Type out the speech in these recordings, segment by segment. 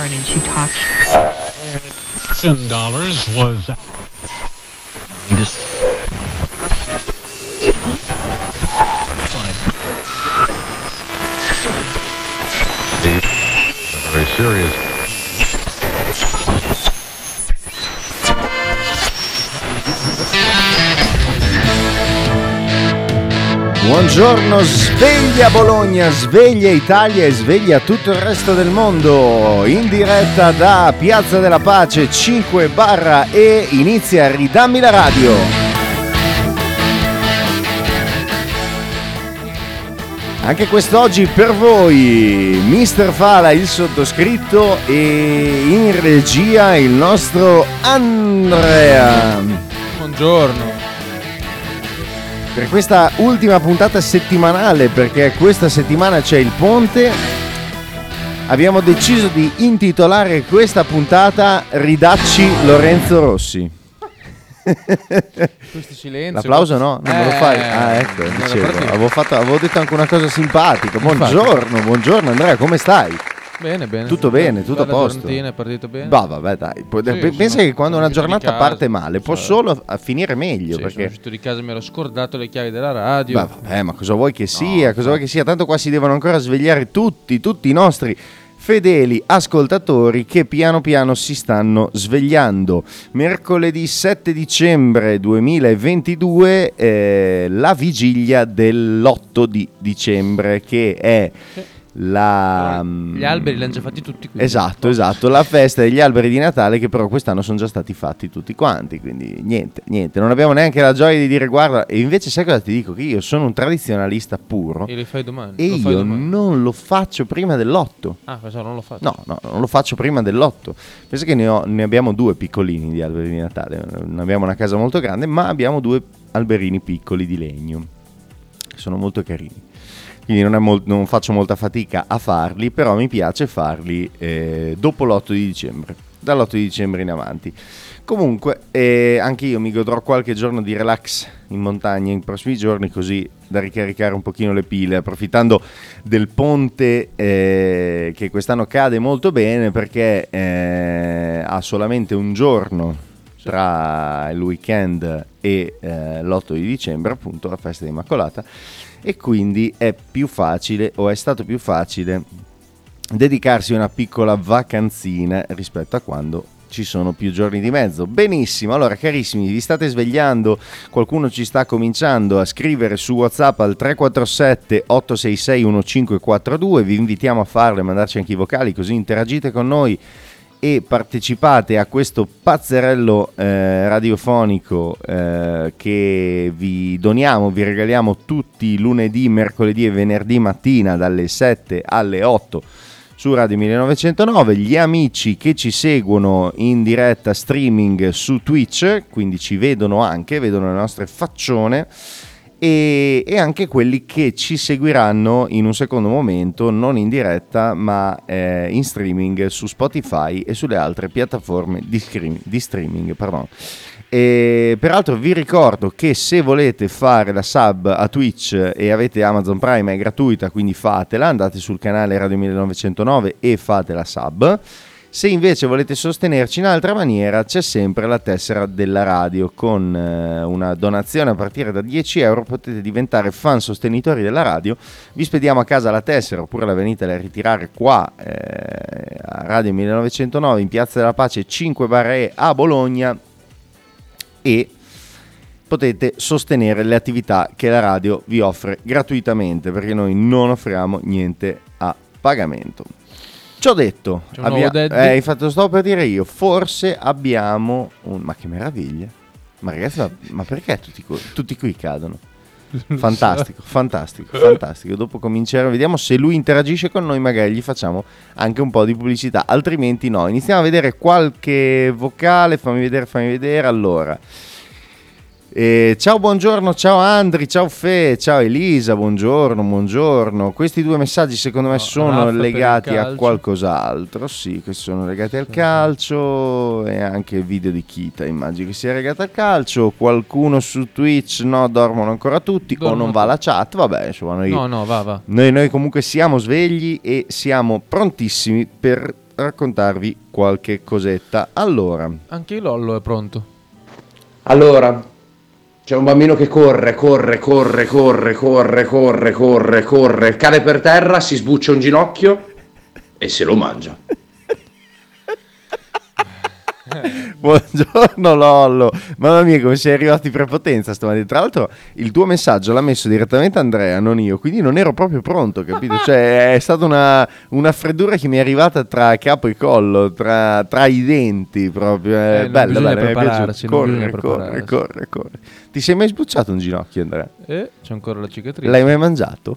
yarn and she talks. Ten dollars was just fine. Very serious. Buongiorno, sveglia Bologna, sveglia Italia e sveglia tutto il resto del mondo. In diretta da Piazza della Pace 5 barra e inizia Ridammi la radio. Anche quest'oggi per voi, Mister Fala, il sottoscritto e in regia il nostro Andrea. Buongiorno. Per questa ultima puntata settimanale, perché questa settimana c'è il ponte, abbiamo deciso di intitolare questa puntata Ridacci Lorenzo Rossi. Questo silenzio. L'applauso no? Non me lo Eh, fai? Ah, ecco, dicevo. Avevo, fatto- avevo detto anche una cosa simpatica. Buongiorno, buongiorno Andrea, come stai? Bene, bene. Tutto bene, tutto a posto. è partito bene. Bah, vabbè, dai. Sì, pe- Pensa sono- che quando sono una giornata parte male può cioè- solo a finire meglio. Sì, sono perché uscito di casa, mi ero scordato le chiavi della radio. Beh, vabbè, ma cosa vuoi che sia? cosa vuoi che sia? Tanto qua si devono ancora svegliare tutti, tutti i nostri fedeli ascoltatori che piano piano si stanno svegliando. Mercoledì 7 dicembre 2022, eh, la vigilia dell'8 di dicembre, che è la... Gli alberi li hanno già fatti tutti qui. Esatto, esatto, la festa degli alberi di Natale che però quest'anno sono già stati fatti tutti quanti, quindi niente, niente, non abbiamo neanche la gioia di dire guarda, e invece sai cosa ti dico? Che io sono un tradizionalista puro E li fai domani. e Lo fai io domani. non lo faccio prima dell'otto. Ah, pensavo non lo faccio. No, no, non lo faccio prima dell'otto. Pensa che ne, ho- ne abbiamo due piccolini di alberi di Natale, non abbiamo una casa molto grande, ma abbiamo due alberini piccoli di legno, sono molto carini quindi non, mol- non faccio molta fatica a farli, però mi piace farli eh, dopo l'8 di dicembre, dall'8 di dicembre in avanti. Comunque, eh, anche io mi godrò qualche giorno di relax in montagna in prossimi giorni, così da ricaricare un pochino le pile, approfittando del ponte eh, che quest'anno cade molto bene perché eh, ha solamente un giorno tra il weekend e eh, l'8 di dicembre, appunto la festa di Immacolata, e quindi è più facile o è stato più facile dedicarsi a una piccola vacanzina rispetto a quando ci sono più giorni di mezzo. Benissimo, allora carissimi, vi state svegliando, qualcuno ci sta cominciando a scrivere su WhatsApp al 347 866 1542, vi invitiamo a farlo e mandarci anche i vocali così interagite con noi e partecipate a questo pazzerello eh, radiofonico eh, che vi doniamo, vi regaliamo tutti lunedì, mercoledì e venerdì mattina dalle 7 alle 8 su Radio 1909, gli amici che ci seguono in diretta streaming su Twitch, quindi ci vedono anche, vedono le nostre faccione e, e anche quelli che ci seguiranno in un secondo momento, non in diretta, ma eh, in streaming su Spotify e sulle altre piattaforme di, scream- di streaming. E peraltro vi ricordo che se volete fare la sub a Twitch e avete Amazon Prime è gratuita, quindi fatela, andate sul canale Radio 1909 e fate la sub. Se invece volete sostenerci in altra maniera, c'è sempre la tessera della radio. Con eh, una donazione a partire da 10 euro potete diventare fan sostenitori della radio. Vi spediamo a casa la tessera oppure la venite a ritirare qua eh, a Radio 1909 in Piazza della Pace 5 barre a Bologna e potete sostenere le attività che la radio vi offre gratuitamente perché noi non offriamo niente a pagamento. Detto, C'è un nuovo abbia- eh, infatti lo stavo per dire io, forse abbiamo un... Ma che meraviglia! Ma ragazzi, ma, ma perché tutti, qui- tutti qui cadono? Fantastico, fantastico, fantastico. Dopo cominceremo, vediamo se lui interagisce con noi, magari gli facciamo anche un po' di pubblicità, altrimenti no. Iniziamo a vedere qualche vocale, fammi vedere, fammi vedere. Allora, eh, ciao, buongiorno, ciao Andri, ciao Fe, ciao Elisa, buongiorno, buongiorno. Questi due messaggi secondo me sono Raffa per il legati a qualcos'altro, sì, che sono legati al calcio e anche il video di Kita, immagino che sia legato al calcio. Qualcuno su Twitch, no, dormono ancora tutti o Dormono non va la chat, vabbè, insomma, noi, No, no, va, va. noi, noi comunque siamo svegli e siamo prontissimi per raccontarvi qualche cosetta. Allora, Anche il Lollo è pronto. Allora, c'è un bambino che corre, corre, corre, corre, corre, corre, corre, corre, cade per terra, si sbuccia un ginocchio e se lo mangia. buongiorno Lollo, mamma mia come sei arrivato in prepotenza stamattina. Tra l'altro il tuo messaggio l'ha messo direttamente Andrea, non io, quindi non ero proprio pronto, capito? Cioè è stata una, una freddura che mi è arrivata tra capo e collo, tra, tra i denti proprio. Eh, Eh, bisogna bella, mi bisogna Corre, corre, corre, corre. Ti sei mai sbucciato un ginocchio Andrea? E c'è ancora la cicatrice. L'hai mai mangiato?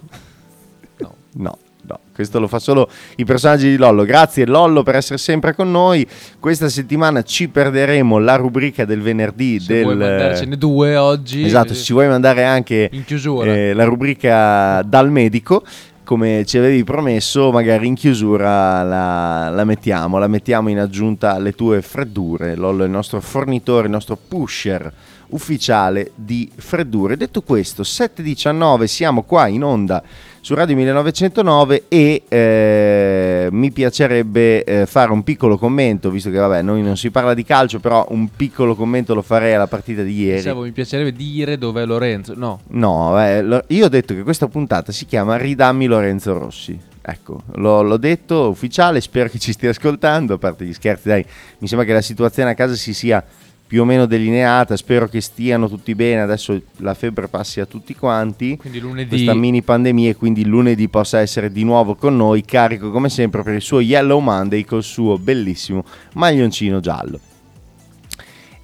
No. No, no, questo lo fa solo i personaggi di Lollo. Grazie Lollo per essere sempre con noi. Questa settimana ci perderemo la rubrica del venerdì Se del vuoi mandarcene due oggi. Esatto, se ci vuoi mandare anche In chiusura. eh, la rubrica dal medico, come ci avevi promesso, magari in chiusura la, la mettiamo, la mettiamo in aggiunta alle tue freddure. Lollo è il nostro fornitore, il nostro pusher ufficiale di freddure. Detto questo, 7.19 siamo qua in onda su Radio 1909 e eh, mi piacerebbe eh, fare un piccolo commento, visto che vabbè, noi non si parla di calcio, però un piccolo commento lo farei alla partita di ieri. Pensavo, mi piacerebbe dire dov'è Lorenzo. No, No, eh, io ho detto che questa puntata si chiama Ridammi Lorenzo Rossi. Ecco, l'ho, l'ho detto ufficiale, spero che ci stia ascoltando, a parte gli scherzi, dai, mi sembra che la situazione a casa si sia più o meno delineata, spero che stiano tutti bene, adesso la febbre passi a tutti quanti, quindi lunedì. questa mini pandemia e quindi lunedì possa essere di nuovo con noi, carico come sempre per il suo Yellow Monday col suo bellissimo maglioncino giallo.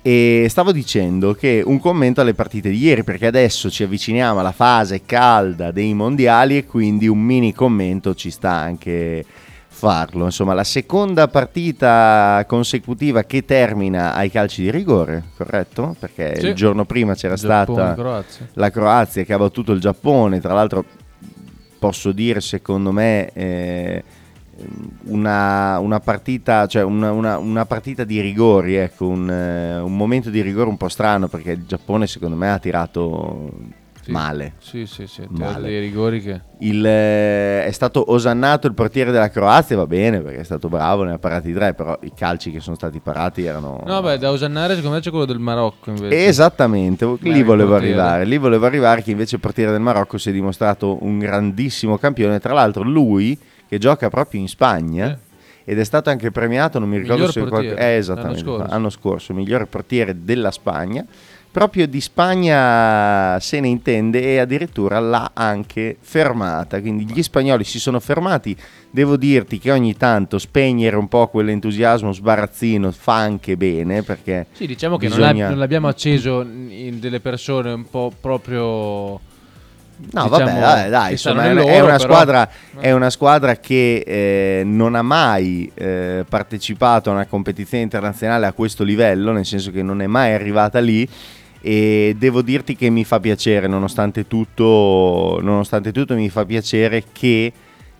E stavo dicendo che un commento alle partite di ieri, perché adesso ci avviciniamo alla fase calda dei mondiali e quindi un mini commento ci sta anche farlo. Insomma, la seconda partita consecutiva che termina ai calci di rigore, corretto? Perché Sì. il giorno prima c'era Giappone, stata Croazia. la Croazia che ha battuto il Giappone, tra l'altro posso dire secondo me eh, una, una partita, cioè una, una- una partita di rigori, ecco, un, eh, un momento di rigore un po' strano perché il Giappone secondo me ha tirato Sì. male. Sì, sì, sì. Male. dei rigori che. Il, eh, è stato osannato il portiere della Croazia, va bene perché è stato bravo, ne ha parati tre, però i calci che sono stati parati erano... No, beh, da osannare secondo me c'è quello del Marocco invece. Esattamente, lì il volevo arrivare, lì volevo arrivare che invece il portiere del Marocco si è dimostrato un grandissimo campione, tra l'altro lui che gioca proprio in Spagna ed è stato anche premiato, non mi ricordo Miglior se qualche... eh, esattamente, l'anno scorso. l'anno scorso, migliore portiere della Spagna, proprio di Spagna se ne intende e addirittura l'ha anche fermata, quindi gli spagnoli si sono fermati, devo dirti che ogni tanto spegnere un po' quell'entusiasmo sbarazzino fa anche bene perché... Sì, diciamo che non, Bisogna- l'ab- non l'abbiamo acceso in delle persone un po' proprio. No, diciamo, vabbè, dai, dai, insomma, stanno è, loro, una squadra, è una squadra che eh, non ha mai eh, partecipato a una competizione internazionale a questo livello, nel senso che non è mai arrivata lì e devo dirti che mi fa piacere, nonostante tutto, nonostante tutto mi fa piacere che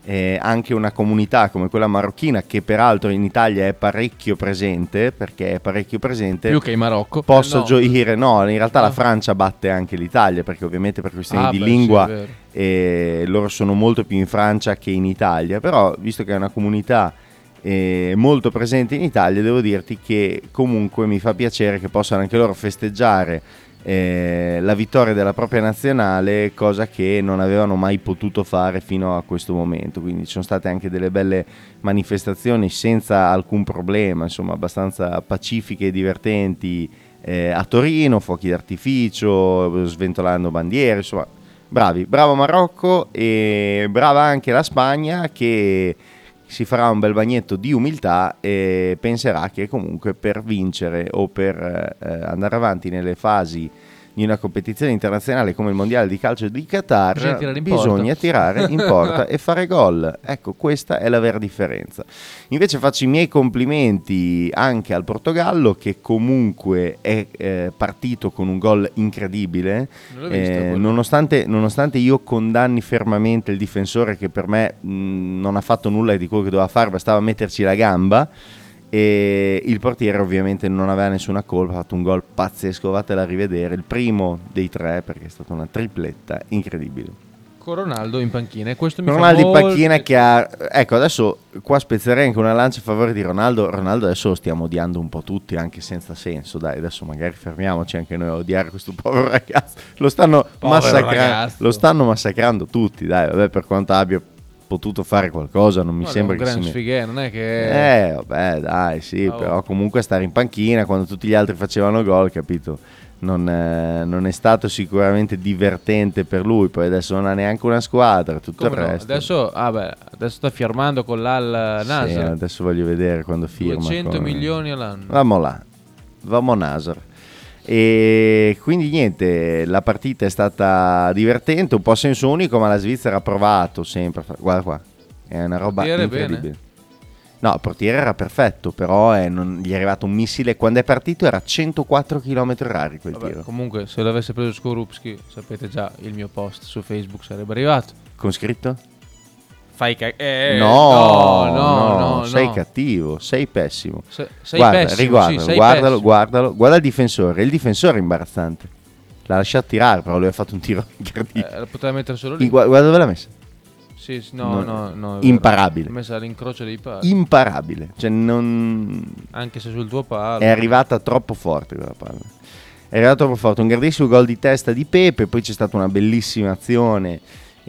eh, anche una comunità come quella marocchina, che peraltro in Italia è parecchio presente, perché è parecchio presente, Più che in Marocco. possa Eh, no. gioire. No, in realtà Ah. la Francia batte anche l'Italia, perché ovviamente per questioni Ah, di beh, lingua sì, è vero. e loro sono molto più in Francia che in Italia, però visto che è una comunità eh, molto presente in Italia, devo dirti che comunque mi fa piacere che possano anche loro festeggiare eh, la vittoria della propria nazionale, cosa che non avevano mai potuto fare fino a questo momento. Quindi ci sono state anche delle belle manifestazioni senza alcun problema, insomma abbastanza pacifiche e divertenti eh, a Torino, fuochi d'artificio, sventolando bandiere, insomma bravi, bravo Marocco e brava anche la Spagna che si farà un bel bagnetto di umiltà e penserà che comunque per vincere o per eh, andare avanti nelle fasi di una competizione internazionale come il mondiale di calcio di Qatar Bisogna tirare in bisogna porta. tirare in porta e fare gol. Ecco, questa è la vera differenza. Invece faccio i miei complimenti anche al Portogallo che comunque è eh, partito con un gol incredibile. Non Eh, nonostante, nonostante io condanni fermamente il difensore che per me mh, non ha fatto nulla di quello che doveva fare, bastava metterci la gamba. E il portiere ovviamente non aveva nessuna colpa, ha fatto un gol pazzesco, vatela a rivedere, il primo dei tre perché è stata una tripletta incredibile. con Ronaldo in panchina. E questo mi Ronaldo in panchina che ha... Ecco, adesso qua spezzerei anche una lancia a favore di Ronaldo. Ronaldo adesso lo stiamo odiando un po' tutti, anche senza senso. Dai, adesso magari fermiamoci anche noi a odiare questo povero ragazzo. Lo stanno, massacra- ragazzo. lo stanno massacrando tutti, dai, vabbè, per quanto abbia potuto fare qualcosa, non mi No, sembra che si... gran me- sfighe, non è che... Eh, vabbè, dai, sì, Oh. però comunque stare in panchina quando tutti gli altri facevano gol, capito? Non, eh, non è stato sicuramente divertente per lui, poi adesso non ha neanche una squadra, tutto Come il no? resto. Adesso, ah beh, adesso sta firmando con l'Al Sì, Nasr. adesso voglio vedere quando firma. 200 con- milioni all'anno. Vamo là, vamo Nasr. E quindi niente, la partita è stata divertente, un po' a senso unico, ma la Svizzera ha provato sempre. Guarda qua, è una roba Portiere incredibile. bene. No, il portiere era perfetto, però eh, non- gli è arrivato un missile. Quando è partito era a 104 km h quel Vabbè, tiro. comunque, se l'avesse preso Skorupski, sapete già, il mio post su Facebook sarebbe arrivato. Con scritto? Fai cagare. no, no, no, no, sei no. cattivo, sei pessimo. Se- sei Guarda, pessimo, riguardalo, sì, sei guardalo, pessimo. guardalo. Guarda il difensore, il difensore è imbarazzante. L'ha lasciato tirare, però lui ha fatto un tiro incredibile. Eh, la poteva mettere solo lì. Gu- guarda dove l'ha messa. Sì, sì, no, no, no. imparabile. L'ho messa all'incrocio dei pali. Imparabile. Cioè, non... Anche se sul tuo palo. è arrivata troppo forte quella palla. È arrivata troppo forte. Un grandissimo gol di testa di Pepe. Poi c'è stata una bellissima azione.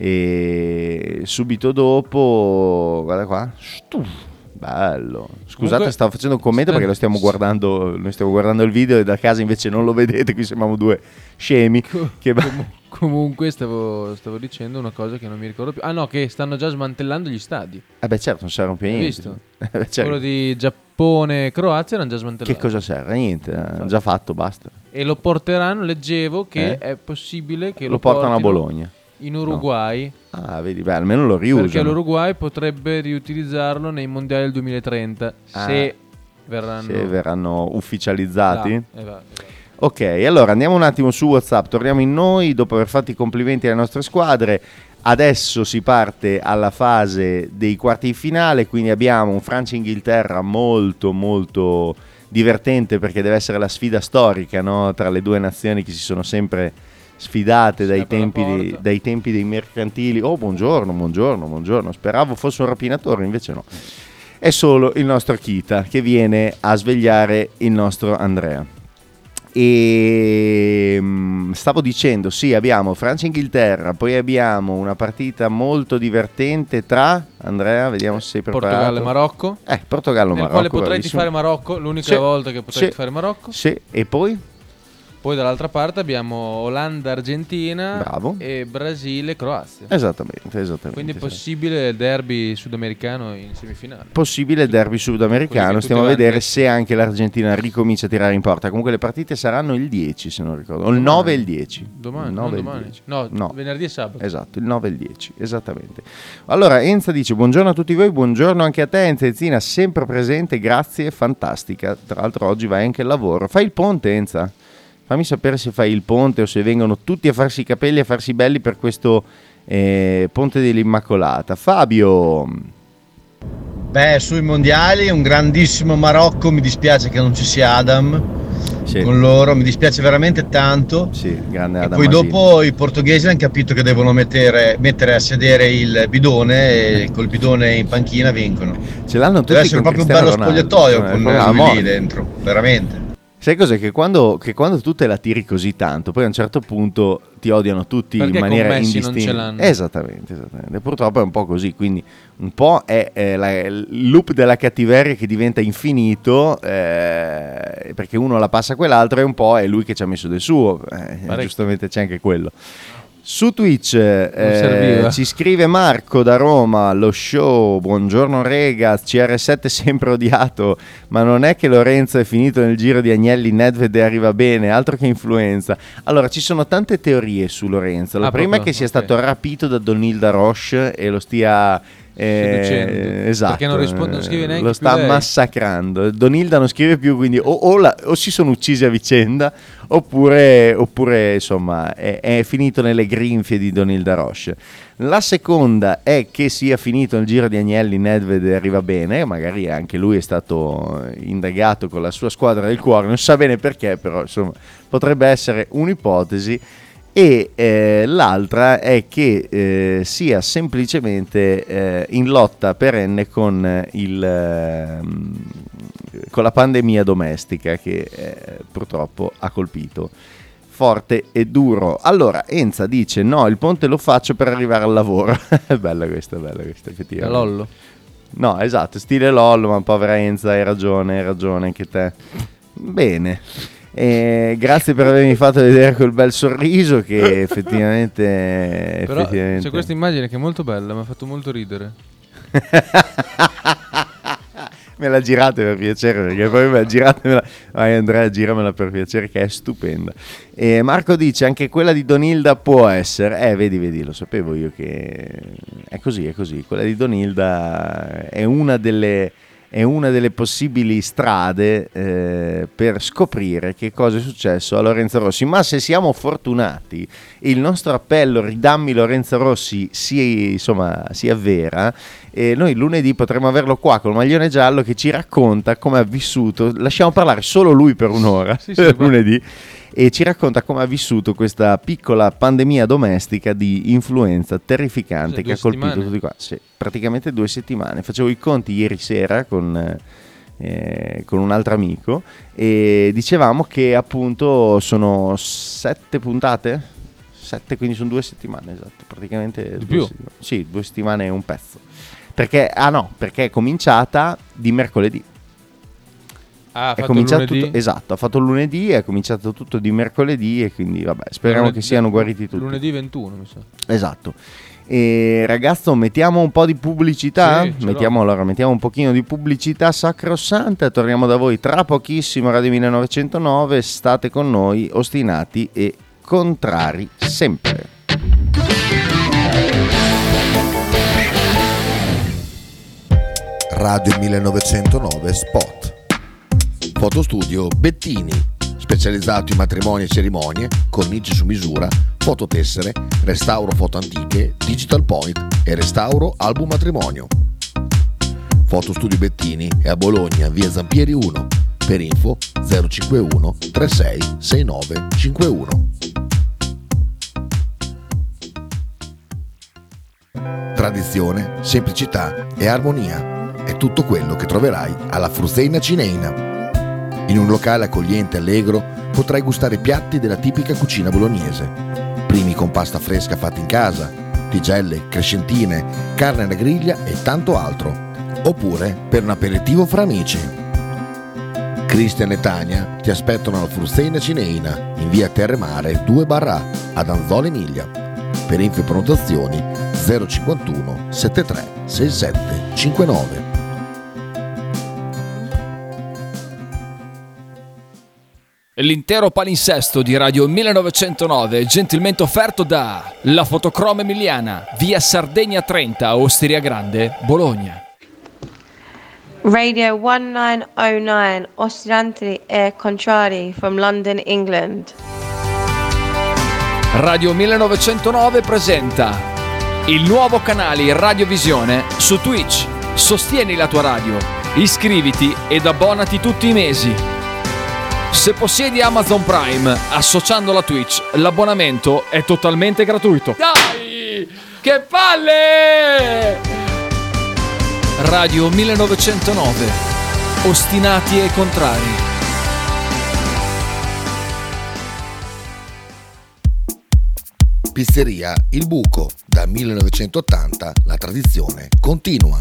E subito dopo, guarda qua, Stuf, bello. Scusate, Comunque- stavo facendo un commento perché lo stiamo guardando, noi stiamo guardando il video e da casa invece non lo vedete. Qui sembriamo due scemi. Che be- Com- comunque stavo, stavo dicendo una cosa che non mi ricordo più. Ah no, che stanno già smantellando gli stadi. Eh beh, certo, non servono più Hai niente. visto? Eh certo. Quello di Giappone e Croazia l'hanno già smantellato. Che cosa serve? Niente, hanno già fatto, basta. E lo porteranno, leggevo che Eh? è possibile che lo lo, portano a Bologna. In Uruguay. Ah, vedi, beh, almeno lo riusano. Perché l'Uruguay potrebbe riutilizzarlo nei mondiali del 2030 Ah. se verranno Se verranno ufficializzati. là. Eh, va, esatto. Ok, allora andiamo un attimo su WhatsApp, torniamo in noi dopo aver fatto i complimenti alle nostre squadre. Adesso si parte alla fase dei quarti di finale, quindi abbiamo un Francia-Inghilterra molto molto divertente perché deve essere la sfida storica no? tra le due nazioni che si sono sempre sfidate dai tempi, dei, dai tempi dei mercantili. Oh, buongiorno, buongiorno, buongiorno. Speravo fosse un rapinatore, invece no. È solo il nostro Kita che viene a svegliare il nostro Andrea. E mm, stavo dicendo, sì, abbiamo Francia-Inghilterra, poi abbiamo una partita molto divertente tra Andrea, vediamo se sei preparato. Portogallo e Marocco. Eh, Portogallo-Marocco. Nel quale potrei tifare Marocco, l'unica Sì, volta che potrei sì, tifare Marocco. Sì, e poi? Poi dall'altra parte abbiamo Olanda-Argentina Bravo. e Brasile-Croazia. Esattamente, esattamente. Quindi è possibile il derby sudamericano in semifinale. possibile derby sudamericano. Stiamo a vedere se anche l'Argentina ricomincia a tirare in porta. Comunque le partite saranno il 10, se non ricordo, o il 9 e il 10. Domani, Il non 9 e il domani. 10. No, No. venerdì e sabato. Esatto, il 9 e il 10, esattamente. Allora, Enza dice: Buongiorno a tutti voi, buongiorno anche a te, Enzezina, sempre presente, grazie, fantastica. Tra l'altro, oggi vai anche al lavoro. Fai il ponte, Enza. Fammi sapere se fai il ponte o se vengono tutti a farsi i capelli e a farsi belli per questo eh, ponte dell'Immacolata. Fabio, Beh, sui mondiali un grandissimo Marocco, mi dispiace che non ci sia Adam sì, con loro, mi dispiace veramente tanto. sì, grande E Adam poi Masini. dopo i portoghesi hanno capito che devono mettere, mettere a sedere il bidone e col bidone in panchina vincono. ce l'hanno tutti Deve essere con proprio un Cristiano bello Ronaldo. spogliatoio con proprio la lui lì dentro, veramente. Sai cos'è? Che quando, che quando tu te la tiri così tanto, poi a un certo punto ti odiano tutti Perché in maniera Messi non indistinta. ce l'hanno. Esattamente, esattamente. Purtroppo è un po' così, quindi un po' è, eh, la- il loop della cattiveria che diventa infinito eh, perché uno la passa a quell'altro e un po' è lui che ci ha messo del suo. Eh, giustamente c'è anche quello. Su Twitch eh, ci scrive Marco da Roma, lo show, buongiorno ragazzi, CR7 sempre odiato, ma non è che Lorenzo è finito nel giro di Agnelli, Nedved e arriva bene, altro che influenza. Allora, ci sono tante teorie su Lorenzo. La Ah, prima proprio? è che sia stato rapito da Donilda Roche e lo stia... eh, esatto, Perché non risponde- non scrive neanche lo sta lei. massacrando. Donilda non scrive più, quindi o, o la- o si sono uccisi a vicenda oppure, oppure, insomma è, è finito nelle grinfie di Donilda Roche. La seconda è che sia finito il giro di Agnelli, Nedved arriva bene, magari anche lui è stato indagato con la sua squadra del cuore, non sa bene perché, però insomma potrebbe essere un'ipotesi. E eh, l'altra è che eh, sia semplicemente eh, in lotta perenne con, eh, il, ehm, con la pandemia domestica che eh, purtroppo ha colpito forte e duro. Allora, Enza dice: No, il ponte lo faccio per arrivare al lavoro. è bella questa, bella questa, effettivamente. Lollo. No, esatto, stile Lollo, ma povera Enza, hai ragione, hai ragione anche te. Bene. Eh, grazie per avermi fatto vedere quel bel sorriso che effettivamente... Però effettivamente... c'è questa immagine che è molto bella, mi ha fatto molto ridere. me la girate per piacere perché poi me la giratemela. Vai Andrea giramela per piacere che è stupenda. E Marco dice anche quella di Donilda può essere. Eh vedi vedi lo sapevo io che è così è così. Quella di Donilda è una delle è una delle possibili strade eh, per scoprire che cosa è successo a Lorenzo Rossi. Ma se siamo fortunati, il nostro appello ridammi Lorenzo Rossi si, insomma, si avvera e noi lunedì potremo averlo qua col maglione giallo che ci racconta come ha vissuto. Lasciamo parlare solo lui per un'ora Sì, sì, lunedì e ci racconta come ha vissuto questa piccola pandemia domestica di influenza terrificante Cos'è, che ha due colpito settimane? tutti qua. Sì, praticamente due settimane. Facevo i conti ieri sera con, eh, con un altro amico e dicevamo che appunto sono sette puntate. Sette, quindi sono due settimane, esatto. Praticamente due più? settimane. Sì, due settimane e un pezzo. Perché, ah no, perché è cominciata di mercoledì. Ah, ha È fatto cominciato lunedì? tutto, esatto, ha fatto lunedì, è cominciato tutto di mercoledì e quindi vabbè, speriamo Lunedì- che siano guariti tutti. Lunedì 21, mi sa. Esatto. E ragazzo, mettiamo un po' di pubblicità. Sì, mettiamo, allora, mettiamo un pochino di pubblicità sacrosanta. Torniamo da voi tra pochissimo, Radio 1909. State con noi, ostinati e contrari sempre. Radio 1909 Spot. Fotostudio Bettini, specializzato in matrimoni e cerimonie, cornici su misura, fototessere, restauro foto antiche, digital point e restauro album matrimonio. Fotostudio Bettini è a Bologna, via Zampieri 1. Per info 051 36 69 51. Tradizione, semplicità e armonia è tutto quello che troverai alla Fruzeina Cineina. In un locale accogliente e allegro potrai gustare piatti della tipica cucina bolognese. Primi con pasta fresca fatta in casa, tigelle, crescentine, carne alla griglia e tanto altro. Oppure per un aperitivo fra amici. Cristian e Tania ti aspettano alla Fruzeina Cineina in via Terremare 2 barra ad Anzola Emilia. Per info prenotazioni 051 73 67 59. L'intero palinsesto di Radio 1909 è gentilmente offerto da La Fotocroma Emiliana, via Sardegna 30, Osteria Grande, Bologna. Radio 1909, Oscilanti e Contrari from London, England. Radio 1909 presenta il nuovo canale Radiovisione su Twitch. Sostieni la tua radio, iscriviti ed abbonati tutti i mesi. Se possiedi Amazon Prime associandola a Twitch, l'abbonamento è totalmente gratuito. Dai! Che palle! Radio 1909. Ostinati e contrari. Pizzeria Il Buco. Da 1980 la tradizione continua.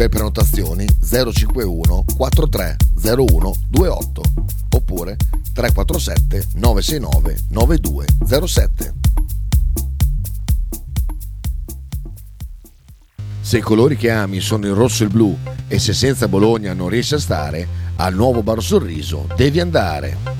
Per prenotazioni 051 4301 28 oppure 347 969 9207. Se i colori che ami sono il rosso e il blu e se senza Bologna non riesci a stare, al nuovo Bar Sorriso devi andare.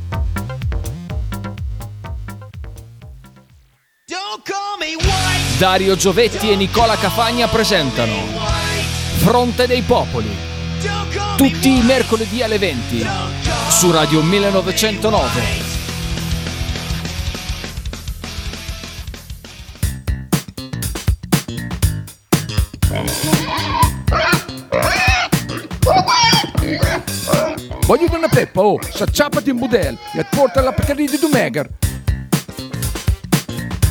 Dario Giovetti e Nicola Cafagna presentano Fronte dei Popoli. Tutti i mercoledì alle 20 su Radio 1909. Voglio una peppa, oh, s'acciappati in budel e porta la Pcaridi di Dumegar.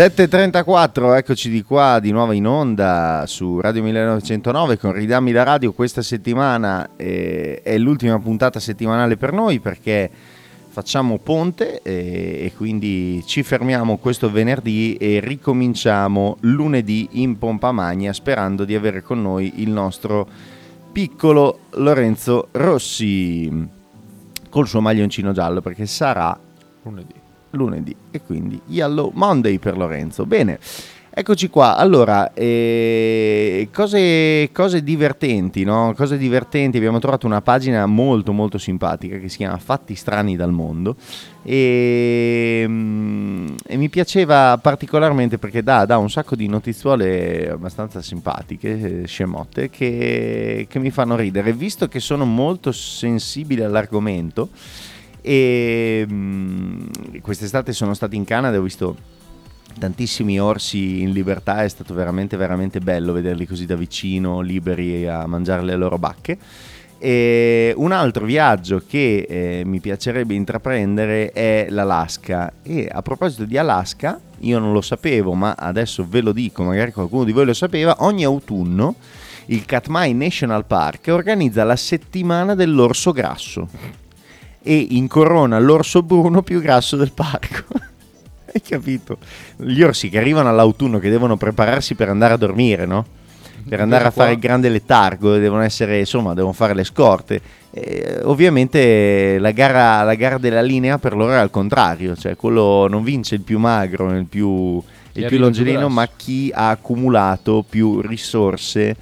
7.34, eccoci di qua, di nuovo in onda su Radio 1909 con Ridammi la Radio. Questa settimana eh, è l'ultima puntata settimanale per noi perché facciamo ponte eh, e quindi ci fermiamo questo venerdì e ricominciamo lunedì in pompa magna sperando di avere con noi il nostro piccolo Lorenzo Rossi col suo maglioncino giallo perché sarà Lunedì. Lunedì e quindi Yellow Monday per Lorenzo. Bene, eccoci qua. Allora, eh, cose, cose divertenti, no? Cose divertenti. Abbiamo trovato una pagina molto molto simpatica che si chiama Fatti strani dal mondo e, mm, e mi piaceva particolarmente perché dà, dà un sacco di notizuole abbastanza simpatiche, eh, scemotte, che, che mi fanno ridere. Visto che sono molto sensibile all'argomento, e mh, quest'estate sono stato in Canada ho visto tantissimi orsi in libertà è stato veramente veramente bello vederli così da vicino liberi a mangiare le loro bacche. E un altro viaggio che eh, mi piacerebbe intraprendere è l'Alaska. E a proposito di Alaska io non lo sapevo ma adesso ve lo dico magari qualcuno di voi lo sapeva ogni autunno il Katmai National Park organizza la settimana dell'orso grasso e incorona l'orso bruno più grasso del parco. Hai capito? Gli orsi che arrivano all'autunno che devono prepararsi per andare a dormire, no? Per andare a fare il grande letargo, devono essere, insomma, devono fare le scorte. E, ovviamente la gara, la gara della linea per loro è al contrario, cioè quello non vince il più magro, il più, il più longelino, ma chi ha accumulato più risorse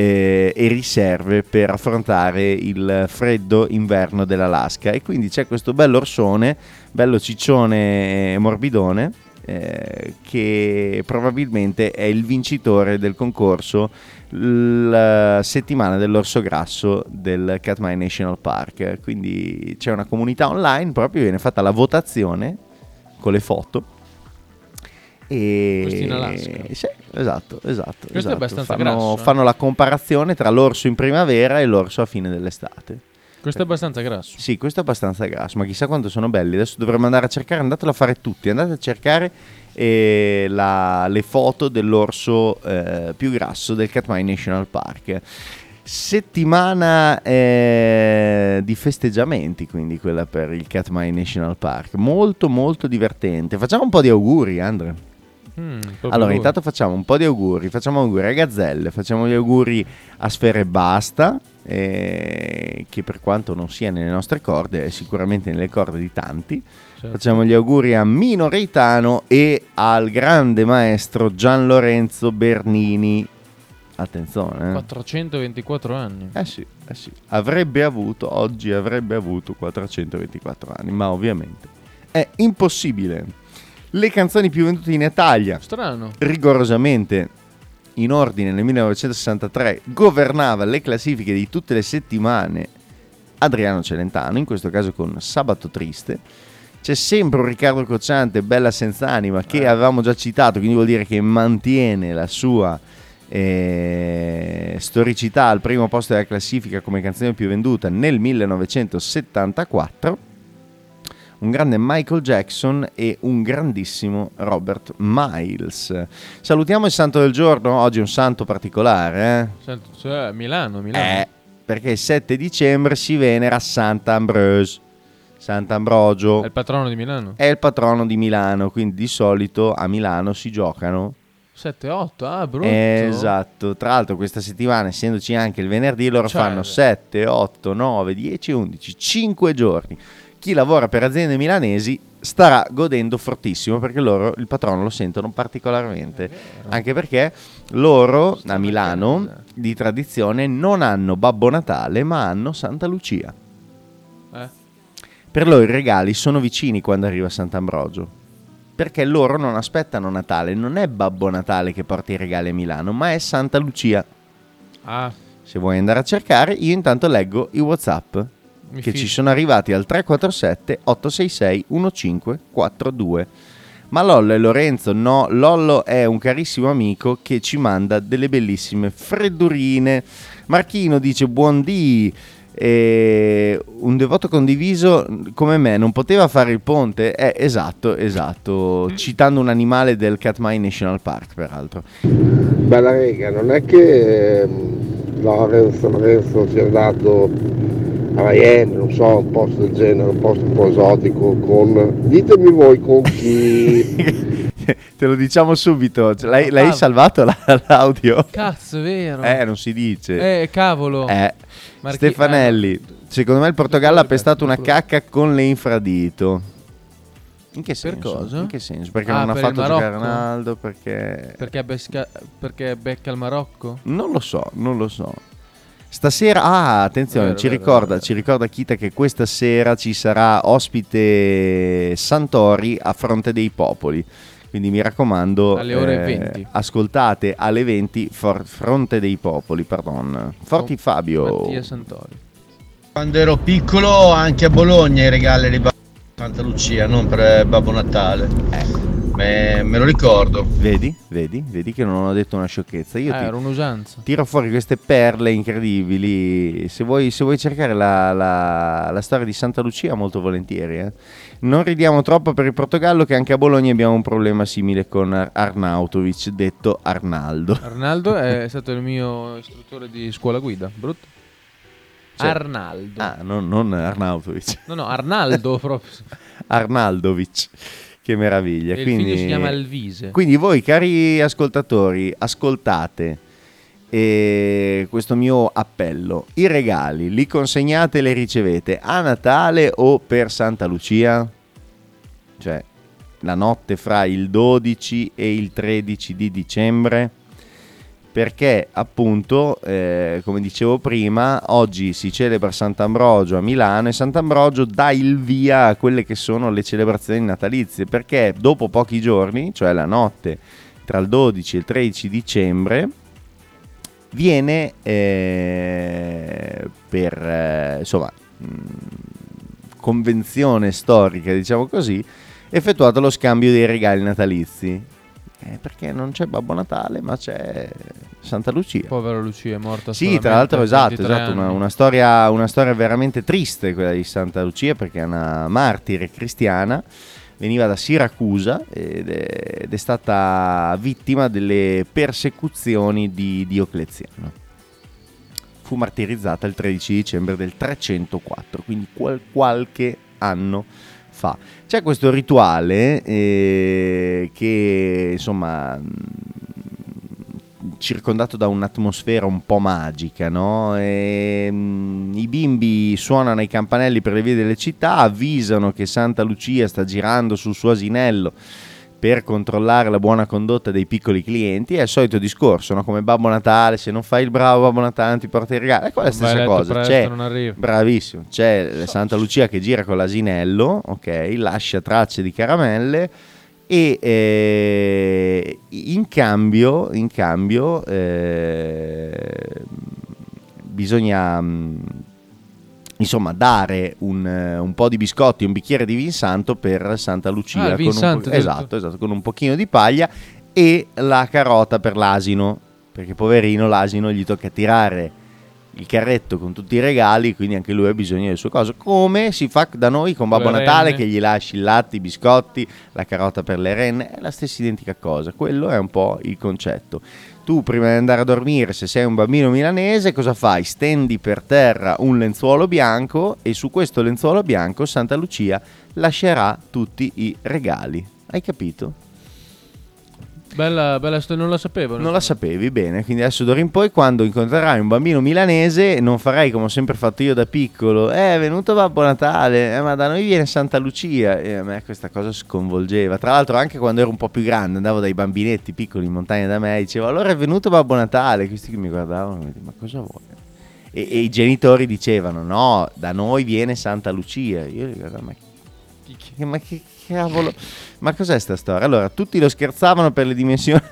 eh, e riserve per affrontare il freddo inverno dell'Alaska. E quindi c'è questo bello orsone, bello ciccione morbidone eh, che probabilmente è il vincitore del concorso la settimana dell'orso grasso del Katmai National Park. Quindi c'è una comunità online proprio viene fatta la votazione con le foto e Questo in Alaska. Sì, esatto, esatto. Questo è esatto. abbastanza fanno, grasso, eh. fanno la comparazione tra l'orso in primavera e l'orso a fine dell'estate. Questo è abbastanza grasso. Sì, questo è abbastanza grasso, ma chissà quanto sono belli. Adesso dovremmo andare a cercare, andatelo a fare tutti, andate a cercare eh, la- le foto dell'orso eh, più grasso del Katmai National Park. Settimana eh, di festeggiamenti, quindi quella per il Katmai National Park. Molto molto divertente. Facciamo un po' di auguri, Andre. Mm, Allora, lui. intanto facciamo un po' di auguri. Facciamo auguri a Gazzelle, facciamo gli auguri a Sfere e Basta, eh, che per quanto non sia nelle nostre corde, è sicuramente nelle corde di tanti. Certo. Facciamo gli auguri a Mino Reitano e al grande maestro Gian Lorenzo Bernini. Attenzione, eh. 424 anni. Eh sì, eh sì. Avrebbe avuto, oggi avrebbe avuto 424 anni, ma ovviamente è impossibile. Le canzoni più vendute in Italia Strano. rigorosamente in ordine nel 1963 governava le classifiche di tutte le settimane Adriano Celentano, in questo caso con Sabato Triste. C'è sempre un Riccardo Cocciante, Bella Senz'anima, che avevamo già citato, quindi vuol dire che mantiene la sua eh, storicità al primo posto della classifica come canzone più venduta nel 1974 un grande Michael Jackson e un grandissimo Robert Miles. Salutiamo il santo del giorno, oggi è un santo particolare, eh? Cioè, Milano, Milano. Eh, perché il 7 dicembre si venera Sant'Ambrose. Sant'Ambrogio È il patrono di Milano. è il patrono di Milano, quindi di solito a Milano si giocano 7-8, ah, brutto. Esatto, tra l'altro questa settimana, essendoci anche il venerdì, loro Cioè, fanno 7, 8, 9, 10, 11, 5 giorni. Chi lavora per aziende milanesi starà godendo fortissimo perché loro il patrono lo sentono particolarmente. Anche perché loro a Milano di tradizione non hanno Babbo Natale ma hanno Santa Lucia. Eh. Per loro i regali sono vicini quando arriva Sant'Ambrogio. Perché loro non aspettano Natale, non è Babbo Natale che porta i regali a Milano, ma è Santa Lucia. Ah, Se vuoi andare a cercare, io intanto leggo i WhatsApp Mi che fi- ci sono arrivati al 347 866 1542. Ma Lollo e Lorenzo, no, Lollo è un carissimo amico che ci manda delle bellissime freddurine. Marchino dice buondì. E un devoto condiviso come me non poteva fare il ponte? Eh, esatto, esatto. Citando un animale del Katmai National Park, peraltro. Bella rega, non è che ehm, Lorenzo, Lorenzo si è andato a Miami, non so, un posto del genere, un posto un po' esotico con... Ditemi voi con chi... Te lo diciamo subito. Cioè, L'hai, l'hai salvato la- l'audio? Cazzo, è vero. Eh, non si dice. Eh, cavolo. Eh, Marchi- Stefanelli, secondo me il Portogallo ha pestato una cacca con le infradito. In che senso? cosa? In che senso? Perché Ah, non ha per il fatto giocare? Ronaldo? Perché... Perché, besca- perché becca il Marocco? Non lo so, non lo so. Stasera, ah, attenzione, Vero, ci, vero, ricorda, vero. ci ricorda Kita che questa sera ci sarà ospite Santori a fronte dei popoli. Quindi mi raccomando, Alle ore eh, 20. ascoltate alle 20 For- Fronte dei Popoli, pardon. Forti Con Fabio. Mattia Santori. Quando ero piccolo anche a Bologna i regali di Babbo Santa Lucia, non per Babbo Natale. Me, me lo ricordo. Vedi, vedi, vedi che non ho detto una sciocchezza. Io Ah, ti era un'usanza. tiro fuori queste perle incredibili. Se vuoi, se vuoi cercare la, la- la storia di Santa Lucia, molto volentieri. eh. Non ridiamo troppo per il Portogallo, che anche a Bologna abbiamo un problema simile con Ar- Arnautovic, detto Arnaldo. Arnaldo è stato il mio istruttore di scuola guida. Brutto. Cioè- Arnaldo. Ah, no, non Arnautovic. No, no, Arnaldo proprio. Arnaldovic. Che meraviglia. E Quindi, si chiama Alvise. Quindi voi, cari ascoltatori, ascoltate eh, questo mio appello. I regali li consegnate e li ricevete a Natale o per Santa Lucia? Cioè, la notte fra il 12 e il 13 di dicembre? Perché appunto, eh, come dicevo prima, oggi si celebra Sant'Ambrogio a Milano e Sant'Ambrogio dà il via a quelle che sono le celebrazioni natalizie, perché dopo pochi giorni, cioè la notte tra il 12 e il 13 dicembre, viene eh, per eh, insomma mh, convenzione storica, diciamo così, effettuato lo scambio dei regali natalizi. Eh, perché non c'è Babbo Natale, ma c'è Santa Lucia. Povera Lucia è morta Sì, tra l'altro esatto, 23 esatto una, una storia, una storia veramente triste quella di Santa Lucia perché è una martire cristiana, veniva da Siracusa ed è, ed è stata vittima delle persecuzioni di Diocleziano. Fu martirizzata il 13 dicembre del 304, quindi qual- qualche anno fa. C'è questo rituale eh, che insomma mh, circondato da un'atmosfera un po' magica, no? E, mh, I bimbi suonano i campanelli per le vie delle città, avvisano che Santa Lucia sta girando sul suo asinello per controllare la buona condotta dei piccoli clienti. È il solito discorso, no? come Babbo Natale, se non fai il bravo Babbo Natale non ti porta i regali. È la stessa cosa. presto, C'è, bravissimo, c'è Santa Lucia che gira con l'asinello, ok? Lascia tracce di caramelle e eh, in cambio, in cambio eh, bisogna mh, insomma dare un, eh, un po' di biscotti, un bicchiere di vin santo per Santa Lucia, Ah, con, un po- esatto, addirittura. esatto, con un pochino di paglia e la carota per l'asino, perché poverino l'asino gli tocca tirare il carretto con tutti i regali, quindi anche lui ha bisogno delle sue cose, come si fa da noi con Babbo Le Natale renne. che gli lasci il latte, i biscotti, la carota per le renne, è la stessa identica cosa, quello è un po' il concetto. Tu prima di andare a dormire, se sei un bambino milanese, cosa fai? Stendi per terra un lenzuolo bianco e su questo lenzuolo bianco Santa Lucia lascerà tutti i regali. Hai capito? Bella, bella storia, non la sapevo. Non la sapevi bene, quindi adesso d'ora in poi quando incontrerai un bambino milanese non farai come ho sempre fatto io da piccolo, eh è venuto Babbo Natale, eh, ma da noi viene Santa Lucia e a me questa cosa sconvolgeva. Tra l'altro anche quando ero un po' più grande andavo dai bambinetti piccoli in montagna da me e dicevo allora è venuto Babbo Natale, questi che mi guardavano mi ma cosa vuoi? E, e i genitori dicevano no, da noi viene Santa Lucia, io gli guardavo ma che, ma che cavolo, ma cos'è sta storia? Allora, tutti lo scherzavano per le dimensioni.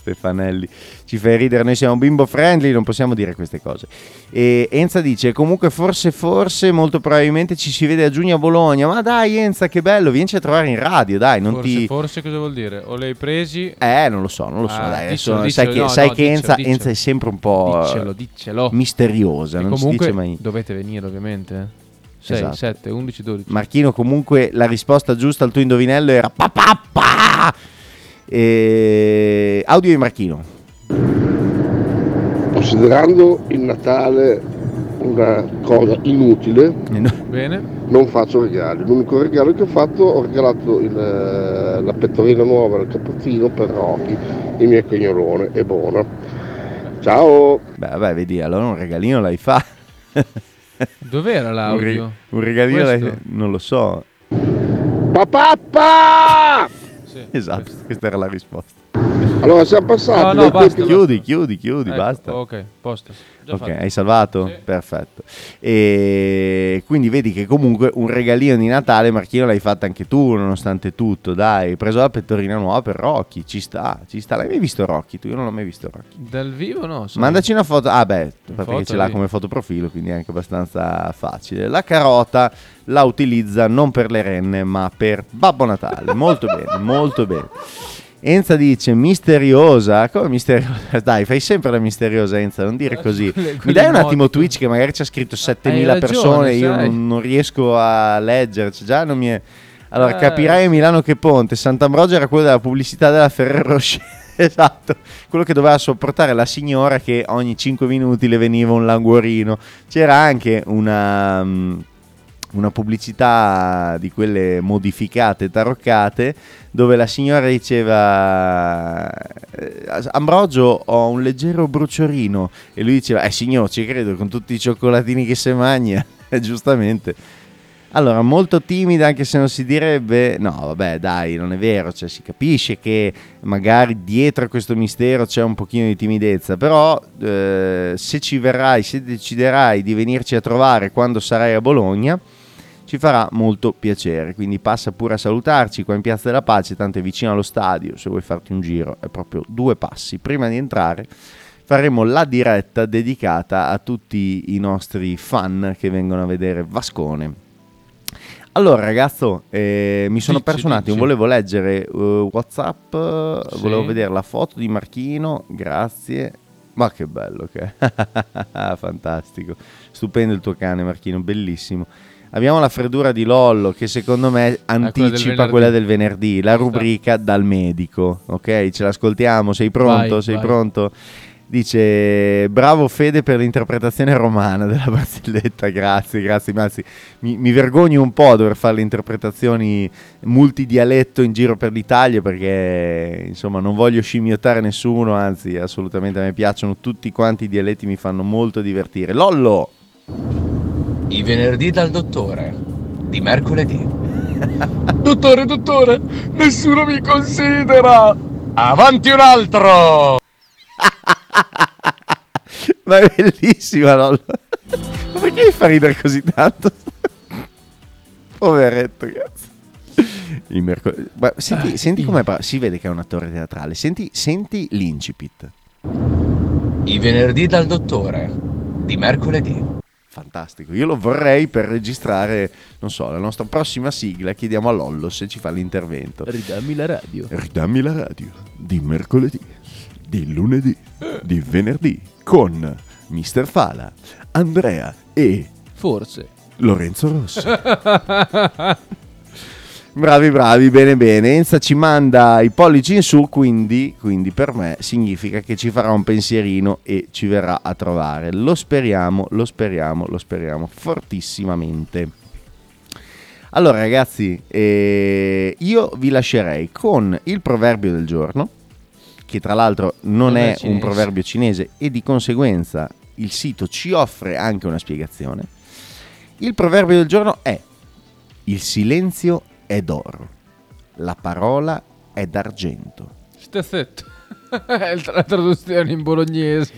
Stefanelli, ci fai ridere, noi siamo bimbo friendly, non possiamo dire queste cose. E Enza dice, comunque forse, forse, molto probabilmente ci si vede a giugno a Bologna, ma dai Enza, che bello, vienici a trovare in radio, dai, non Forse, ti... forse cosa vuol dire? O li hai presi? Eh, non lo so, non lo so, Ah, dai, adesso diccelo, sai che, no, sai no, che diccelo, Enza. Enza è sempre un po' diccelo. misteriosa, E non si comunque dice mai... dovete venire ovviamente. 6, Esatto. 7, 11, 12. Marchino, comunque la risposta giusta al tuo indovinello era papà. E... Audio di Marchino. Considerando il Natale una cosa inutile, Bene. non faccio regali. L'unico regalo che ho fatto, ho regalato il, eh, la pettorina nuova del cappuccino per Rocky, il mio cagnolone, è buona. Ciao! Beh, vabbè, vedi, allora un regalino l'hai fatto. Dov'era l'audio? Un, re- un regalino Questo? Non lo so. Papà! Esatto, questa era la risposta. Allora siamo passati No, no, basta, tempi- Chiudi, chiudi, chiudi, Ecco, basta. Ok, posto. Già Ok, fatto. hai salvato? Perfetto. E quindi vedi che comunque un regalino di Natale, Marchino, l'hai fatto anche tu, nonostante tutto. Dai, hai preso la pettorina nuova per Rocky. Ci sta, ci sta. L'hai mai visto Rocky? Tu io non l'ho mai visto Rocky. Dal vivo no? sai. Mandaci una foto. Ah, beh, perché foto ce l'ha lì. come fotoprofilo, quindi è anche abbastanza facile. La carota la utilizza non per le renne, ma per Babbo Natale. Molto bene, molto bene. Enza dice misteriosa. Come misteriosa? Dai, fai sempre la misteriosa, Enza, non dire così. quelle- Mi dai un attimo. Twitch che magari c'è scritto 7000 ragione, persone, io non, non riesco a leggere. cioè, già non mi è... Allora, Eh. capirai Milano che Ponte, Sant'Ambrogio era quello della pubblicità della Ferrero Rocher. Esatto, quello che doveva sopportare la signora che ogni 5 minuti le veniva un languorino. C'era anche una, mm, una pubblicità di quelle modificate, taroccate, dove la signora diceva eh, Ambrogio ho un leggero bruciorino. E lui diceva eh signor ci credo con tutti i cioccolatini che se magna. E giustamente. Allora, molto timida anche se non si direbbe, no, vabbè, dai, non è vero, cioè si capisce che magari dietro a questo mistero c'è un pochino di timidezza, però eh, se ci verrai, se deciderai di venirci a trovare quando sarai a Bologna, ci farà molto piacere, quindi passa pure a salutarci qua in Piazza della Pace, tanto è vicino allo stadio, se vuoi farti un giro è proprio due passi prima di entrare. Faremo la diretta dedicata a tutti i nostri fan che vengono a vedere Vascone. Allora, ragazzo, eh, mi sono Dici, perso un attimo. Volevo leggere eh, WhatsApp, Sì. volevo vedere la foto di Marchino. Grazie. Ma che bello che è! Fantastico. Stupendo il tuo cane, Marchino, bellissimo. Abbiamo la freddura di Lollo che secondo me anticipa venerdì. quella del venerdì, la rubrica dal medico. Ok, ce l'ascoltiamo. Sei pronto? Vai, Sei vai. pronto? Dice bravo Fede per l'interpretazione romana della barzelletta, grazie, grazie, anzi mi, mi vergogno un po' a dover fare le interpretazioni multidialetto in giro per l'Italia perché insomma non voglio scimmiottare nessuno, anzi assolutamente a me piacciono tutti quanti i dialetti, mi fanno molto divertire. Lollo! I venerdì dal dottore. Di mercoledì. dottore, dottore, nessuno mi considera. Avanti un altro. Ma è bellissima Lollo! Ma perché mi fa ridere così tanto? Poveretto, cazzo. Il mercol- Guarda, senti, senti come parla. Si vede che è un attore teatrale. Senti, senti l'incipit. I venerdì dal dottore. Di mercoledì. Fantastico. Io lo vorrei per registrare, non so, la nostra prossima sigla. Chiediamo a Lollo se ci fa l'intervento. Ridammi la radio. Ridammi la radio di mercoledì, di lunedì, di venerdì con Mr. Fala, Andrea e Forse. Lorenzo Rossi. Bravi, bravi, bene, bene. Enza ci manda i pollici in su, quindi, quindi per me significa che ci farà un pensierino e ci verrà a trovare. Lo speriamo, lo speriamo, lo speriamo fortissimamente. Allora ragazzi, eh, io vi lascerei con il proverbio del giorno, che tra l'altro non, Non è è, un proverbio cinese e di conseguenza il sito ci offre anche una spiegazione. Il proverbio del giorno è il silenzio è d'oro, la parola è d'argento. Stai zitto. È la traduzione in bolognese.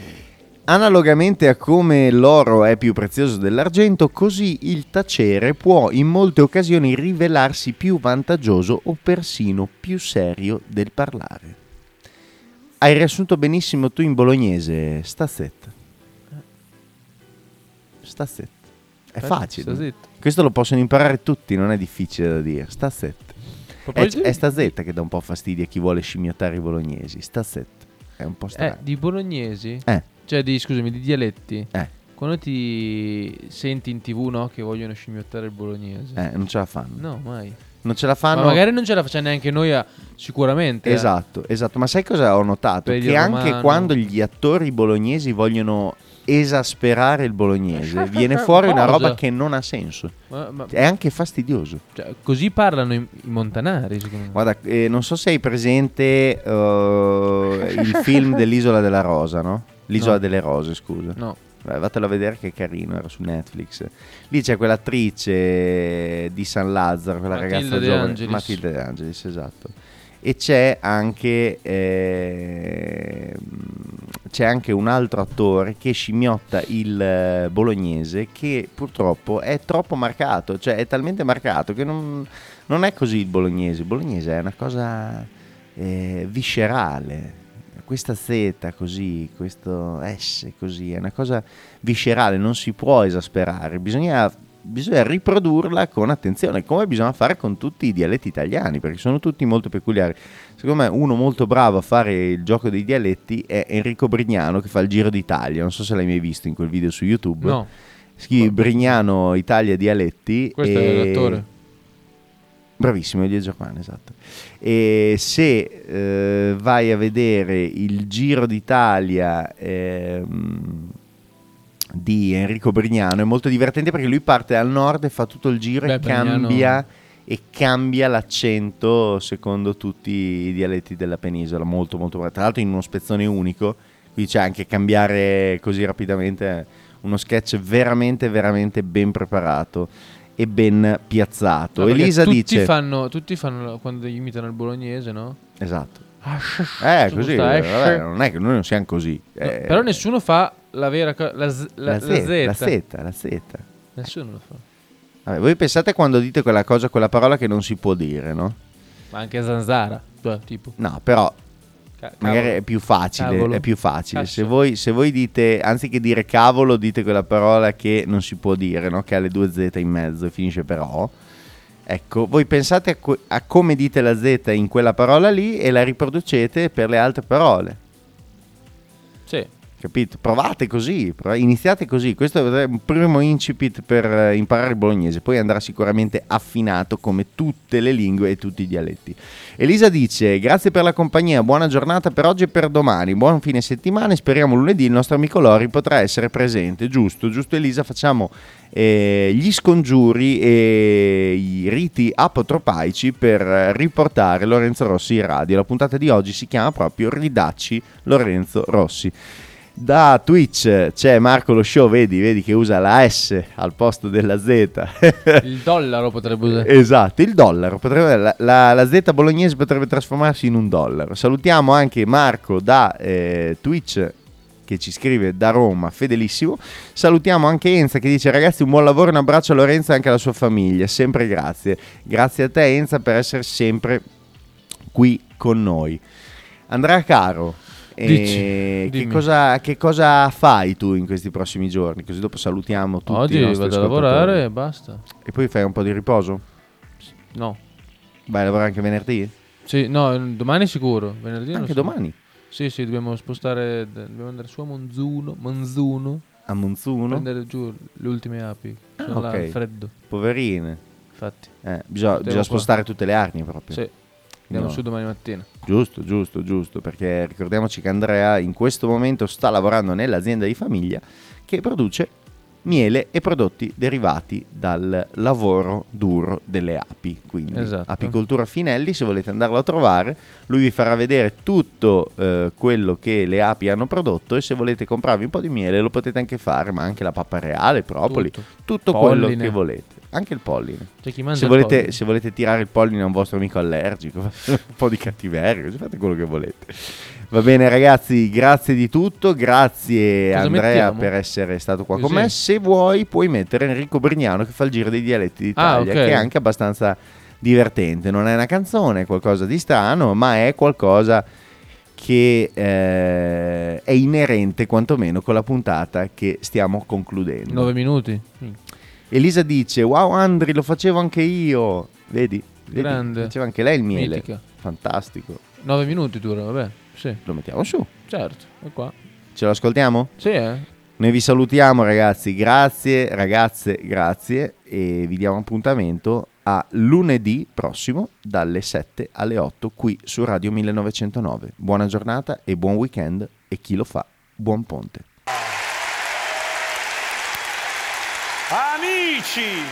Analogamente a come l'oro è più prezioso dell'argento, così il tacere può in molte occasioni rivelarsi più vantaggioso o persino più serio del parlare. Hai riassunto benissimo tu in bolognese, sta zitto. Sta zitto. È Eh, facile. Questo lo possono imparare tutti, non è difficile da dire. Sta zitto. È, è sta zetta che dà un po' fastidio a chi vuole scimmiottare i bolognesi. Sta zitto. È un po' Eh, strano. di bolognesi? Eh. Cioè, di, scusami, di dialetti? Eh. Quando ti senti in tv, no? Che vogliono scimmiottare il bolognese. Eh, non ce la fanno. No, mai. Non ce la fanno. Ma magari non ce la facciamo neanche noi, a- sicuramente. eh. Esatto, esatto. Ma sai cosa ho notato? Che anche romano. quando gli attori bolognesi vogliono esasperare il bolognese, viene fuori una roba che non ha senso. Ma- ma- È anche fastidioso. Cioè, così parlano i, i montanari, secondo me. Guarda, eh, non so se hai presente eh, il film dell'Isola della Rosa, no? L'isola No. delle Rose, scusa. No. Beh, vatelo a vedere che è carino, era su Netflix. Lì c'è quell'attrice di San Lazzaro, quella Matilde ragazza giovane, Angelis. Matilde De Angelis, esatto. E c'è anche, eh, c'è anche un altro attore che scimmiotta il eh, bolognese che purtroppo è troppo marcato, cioè è talmente marcato che non, non è così il bolognese. Il bolognese è una cosa eh, viscerale. Questa Z così, questo S così, è una cosa viscerale, non si può esasperare, bisogna, bisogna riprodurla con attenzione, come bisogna fare con tutti i dialetti italiani, perché sono tutti molto peculiari. Secondo me uno molto bravo a fare il gioco dei dialetti è Enrico Brignano che fa il Giro d'Italia, non so se l'hai mai visto in quel video su YouTube. No. Scrivi Brignano Italia Dialetti. Questo è e- l'attore. Bravissimo, Elia Germano, esatto. E se eh, vai a vedere il Giro d'Italia ehm, di Enrico Brignano è molto divertente perché lui parte dal nord e fa tutto il giro Beh, e Brignano- cambia e cambia l'accento secondo tutti i dialetti della penisola, molto molto. Tra l'altro in uno spezzone unico, qui c'è anche cambiare così rapidamente uno sketch veramente veramente ben preparato e ben piazzato. No, Elisa tutti dice Fanno, tutti fanno quando imitano il bolognese, no? Esatto. Ah, Eh, così, questa eh, esce. vabbè, non è che noi non siamo così. No, eh, però nessuno fa la vera cosa. La, z- la, Z, Z. la Z, la Z. Nessuno lo fa. Vabbè, voi pensate quando dite quella cosa, quella parola che non si può dire, no? Ma anche zanzara. Tipo. No, però Ca- magari cavolo. è più facile. Cavolo. È più facile. Se voi, se voi dite, anziché dire cavolo, dite quella parola che non si può dire, no? Che ha le due Z in mezzo e finisce per O. Ecco, voi pensate a, que- a come dite la Z in quella parola lì e la riproducete per le altre parole. Capito? Provate così, iniziate così. Questo è un primo incipit per eh, imparare il bolognese, poi andrà sicuramente affinato come tutte le lingue e tutti i dialetti. Elisa dice: Grazie per la compagnia, buona giornata per oggi e per domani, buon fine settimana. Speriamo lunedì il nostro amico Lori potrà essere presente. Giusto, giusto, Elisa. Facciamo eh, gli scongiuri e i riti apotropaici per eh, riportare Lorenzo Rossi in radio. La puntata di oggi si chiama proprio Ridacci Lorenzo Rossi. Da Twitch c'è Marco lo show, vedi, vedi che usa la S al posto della Z. Il dollaro potrebbe usare. esatto, il dollaro, potrebbe- la, la- la Z bolognese potrebbe trasformarsi in un dollaro. Salutiamo anche Marco da eh, Twitch che ci scrive da Roma, fedelissimo. Salutiamo anche Enza che dice ragazzi un buon lavoro, un abbraccio a Lorenzo e anche alla sua famiglia, sempre grazie. Grazie a te Enza per essere sempre qui con noi. Andrea Caro, Dici, che, cosa, che cosa fai tu in questi prossimi giorni? Così dopo salutiamo tutti Oggi vado a lavorare e basta. E poi fai un po' di riposo? No. Vai a lavorare anche venerdì? Sì, no, domani sicuro. Venerdì Anche so. domani? Sì, sì, dobbiamo spostare. Dobbiamo andare su a Monzuno. Monzuno. A Monzuno? Prendere giù le ultime api. Ah, Sono là ok. al freddo. Poverine. Infatti. Eh, bisogna, bisogna spostare tutte le arnie proprio. Sì. Andiamo No. su domani mattina. Giusto, giusto, giusto, perché ricordiamoci che Andrea in questo momento sta lavorando nell'azienda di famiglia che produce miele e prodotti derivati dal lavoro duro delle api. Quindi Esatto. apicoltura Finelli, se volete andarlo a trovare, lui vi farà vedere tutto eh, quello che le api hanno prodotto e se volete comprarvi un po' di miele lo potete anche fare, ma anche la pappa reale, propoli, Tutto. tutto quello che volete. Anche il polline. C'è chi mangia Se il volete, polline. se volete tirare il polline a un vostro amico allergico, un po' di cattiveria, così fate quello che volete. Va bene ragazzi, grazie di tutto, grazie Cosa Andrea mettiamo? per essere stato qua con Così. me. Se vuoi puoi mettere Enrico Brignano che fa il giro dei dialetti d'Italia, Ah, ok. che è anche abbastanza divertente. Non è una canzone, è qualcosa di strano, ma è qualcosa che eh, è inerente quantomeno con la puntata che stiamo concludendo. Nove minuti. Elisa dice: Wow, Andri, lo facevo anche io. Vedi? Vedi? Grande. Faceva anche lei il miele. Mitica. Fantastico. Nove minuti dura, vabbè. Sì. Lo mettiamo su. Certo, è qua. Ce lo ascoltiamo? Sì, eh. Noi vi salutiamo, ragazzi. Grazie, ragazze, grazie. E vi diamo appuntamento a lunedì prossimo dalle 7 alle 8 qui su Radio 1909. Buona giornata e buon weekend. E chi lo fa, buon ponte. Amici,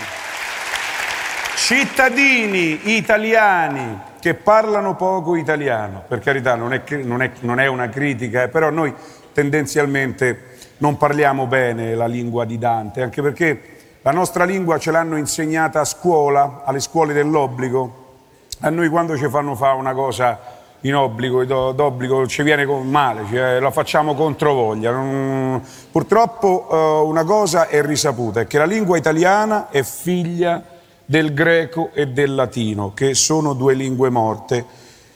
cittadini italiani che parlano poco italiano, per carità non è, non è- non è una critica, eh, però noi tendenzialmente non parliamo bene la lingua di Dante, anche perché la nostra lingua ce l'hanno insegnata a scuola, alle scuole dell'obbligo. A noi quando ci fanno fare una cosa in obbligo, do- d'obbligo ci viene male, cioè, la facciamo contro voglia. Non- Purtroppo eh, una cosa è risaputa, è che la lingua italiana è figlia del greco e del latino, che sono due lingue morte.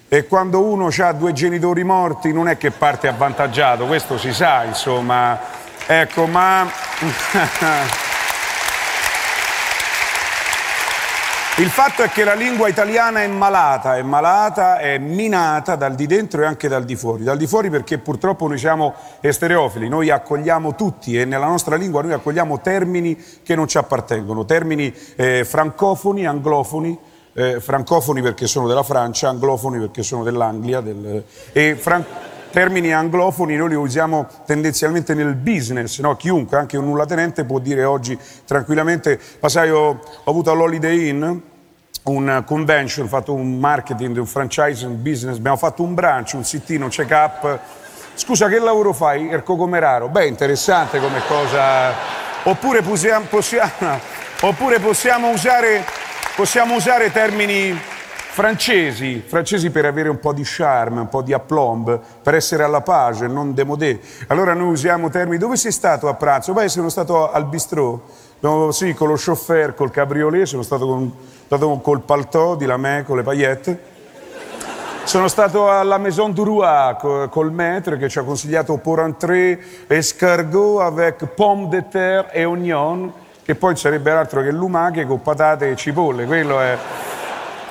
E quando uno ha due genitori morti non è che parte avvantaggiato, questo si sa, insomma. Ecco, ma... Il fatto è che la lingua italiana è malata, è malata, è minata dal di dentro e anche dal di fuori. Dal di fuori perché purtroppo noi siamo estereofili, noi accogliamo tutti e nella nostra lingua noi accogliamo termini che non ci appartengono, termini eh, francofoni, anglofoni, eh, francofoni perché sono della Francia, anglofoni perché sono dell'Anglia, del- e fran- termini anglofoni noi li usiamo tendenzialmente nel business, no? chiunque, anche un nullatenente può dire oggi tranquillamente, ma sai ho, ho avuto all'Holiday Inn un convention, ho fatto un marketing, un franchise, un business, abbiamo fatto un brunch, un sit-in, un check-up. Scusa, che lavoro fai? Erco Comeraro. Beh, interessante come cosa. Oppure possiamo, possiamo, oppure possiamo usare, possiamo usare termini francesi, francesi per avere un po' di charme, un po' di aplomb, per essere alla page, non démodé. Allora noi usiamo termini. Dove sei stato a pranzo? Beh, sono stato al bistrò. No, sì, con lo chauffeur, col cabriolet, sono stato con, stato col paltò di Lamè, con le paillette. Sono stato alla Maison du Roi co- col maître che ci ha consigliato pour escargot avec pomme de terre e oignon, che poi sarebbe altro che lumache con patate e cipolle. Quello è.